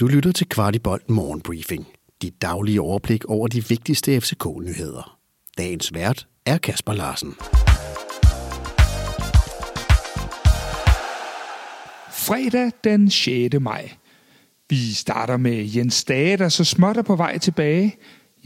Du lytter til Kvartibolt Morgenbriefing. Dit daglige overblik over de vigtigste FCK-nyheder. Dagens vært er Kasper Larsen. Fredag den 6. maj. Vi starter med Jens Dage, der så småt er på vej tilbage.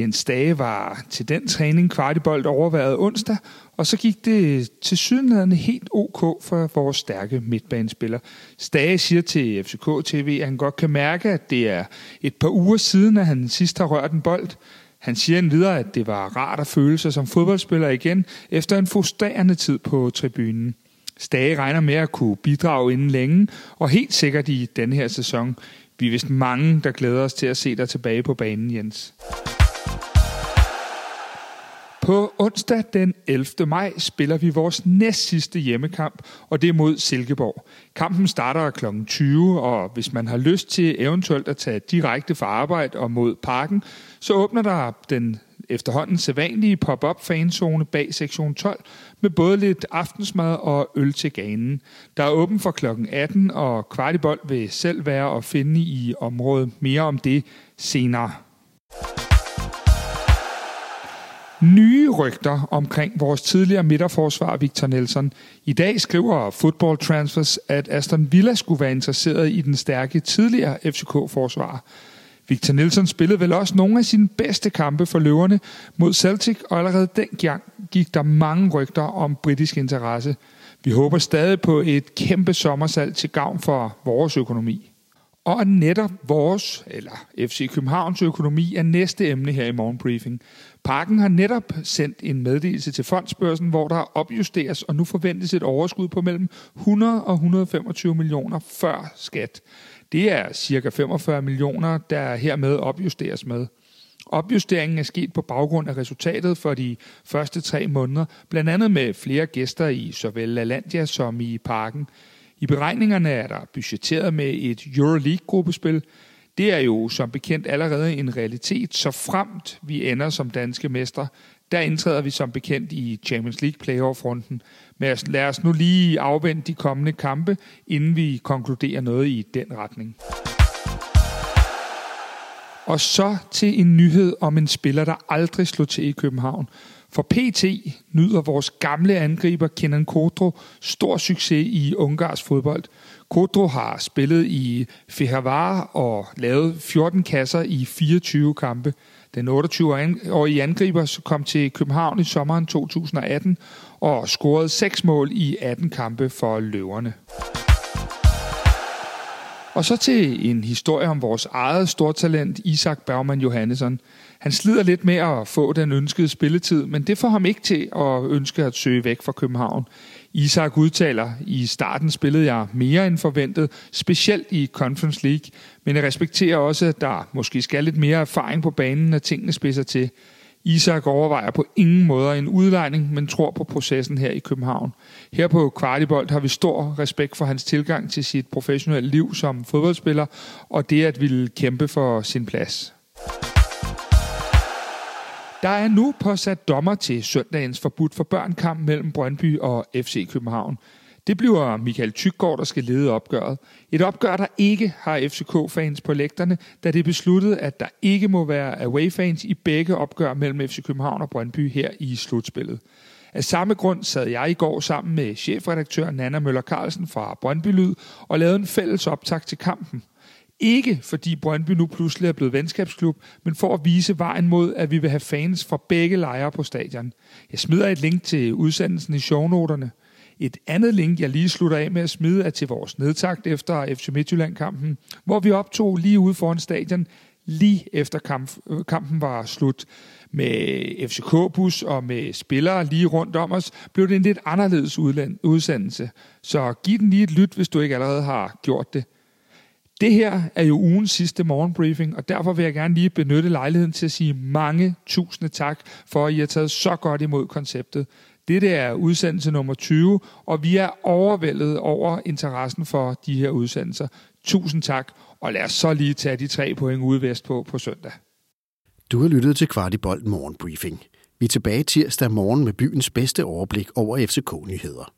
Jens Dage var til den træning kvartibold overværet onsdag, og så gik det til sydenladende helt ok for vores stærke midtbanespiller. Stage siger til FCK TV, at han godt kan mærke, at det er et par uger siden, at han sidst har rørt en bold. Han siger endvidere, at det var rart at føle sig som fodboldspiller igen, efter en frustrerende tid på tribunen. Stage regner med at kunne bidrage inden længe, og helt sikkert i denne her sæson. Vi er vist mange, der glæder os til at se dig tilbage på banen, Jens. På onsdag den 11. maj spiller vi vores næst sidste hjemmekamp, og det er mod Silkeborg. Kampen starter kl. 20, og hvis man har lyst til eventuelt at tage direkte fra arbejde og mod parken, så åbner der den efterhånden sædvanlige pop-up fanzone bag sektion 12 med både lidt aftensmad og øl til ganen. Der er åben for kl. 18, og Kvartibold vil selv være at finde i området. Mere om det senere. Nye rygter omkring vores tidligere midterforsvar Victor Nelson. I dag skriver Football Transfers, at Aston Villa skulle være interesseret i den stærke tidligere FCK-forsvar. Victor Nelson spillede vel også nogle af sine bedste kampe for løverne mod Celtic, og allerede dengang gik der mange rygter om britisk interesse. Vi håber stadig på et kæmpe sommersalg til gavn for vores økonomi. Og netop vores, eller FC Københavns økonomi, er næste emne her i morgenbriefing. Parken har netop sendt en meddelelse til fondsbørsen, hvor der opjusteres, og nu forventes et overskud på mellem 100 og 125 millioner før skat. Det er cirka 45 millioner, der hermed opjusteres med. Opjusteringen er sket på baggrund af resultatet for de første tre måneder, blandt andet med flere gæster i såvel LaLandia som i parken. I beregningerne er der budgetteret med et Euroleague-gruppespil. Det er jo som bekendt allerede en realitet, så fremt vi ender som danske mestre. Der indtræder vi som bekendt i Champions League playoff-runden. Men lad os nu lige afvente de kommende kampe, inden vi konkluderer noget i den retning. Og så til en nyhed om en spiller, der aldrig slog til i København. For PT nyder vores gamle angriber Kenan Kodro stor succes i Ungars fodbold. Kodro har spillet i Fehervar og lavet 14 kasser i 24 kampe. Den 28-årige angriber kom til København i sommeren 2018 og scorede 6 mål i 18 kampe for løverne. Og så til en historie om vores eget stortalent, Isak Bergman Johannesson. Han slider lidt med at få den ønskede spilletid, men det får ham ikke til at ønske at søge væk fra København. Isak udtaler, i starten spillede jeg mere end forventet, specielt i Conference League, men jeg respekterer også, at der måske skal lidt mere erfaring på banen, når tingene spidser til. Isak overvejer på ingen måder en udlejning, men tror på processen her i København. Her på Kvartibold har vi stor respekt for hans tilgang til sit professionelle liv som fodboldspiller, og det at ville kæmpe for sin plads. Der er nu påsat dommer til søndagens forbudt for børnkamp mellem Brøndby og FC København. Det bliver Michael Tyggaard, der skal lede opgøret. Et opgør, der ikke har FCK-fans på lægterne, da det er besluttet, at der ikke må være away-fans i begge opgør mellem FC København og Brøndby her i slutspillet. Af samme grund sad jeg i går sammen med chefredaktør Nana Møller Carlsen fra Brøndby Lyd og lavede en fælles optag til kampen. Ikke fordi Brøndby nu pludselig er blevet venskabsklub, men for at vise vejen mod, at vi vil have fans fra begge lejre på stadion. Jeg smider et link til udsendelsen i shownoterne. Et andet link, jeg lige slutter af med at smide, er til vores nedtagt efter FC Midtjylland-kampen, hvor vi optog lige ude foran stadion, lige efter kamp, øh, kampen var slut. Med FCK-bus og med spillere lige rundt om os, blev det en lidt anderledes udsendelse. Så giv den lige et lyt, hvis du ikke allerede har gjort det. Det her er jo ugens sidste morgenbriefing, og derfor vil jeg gerne lige benytte lejligheden til at sige mange tusinde tak for, at I har taget så godt imod konceptet. Dette er udsendelse nummer 20, og vi er overvældet over interessen for de her udsendelser. Tusind tak, og lad os så lige tage de tre point ude vest på på søndag. Du har lyttet til Kvartibolt Morgenbriefing. Vi er tilbage tirsdag morgen med byens bedste overblik over FCK-nyheder.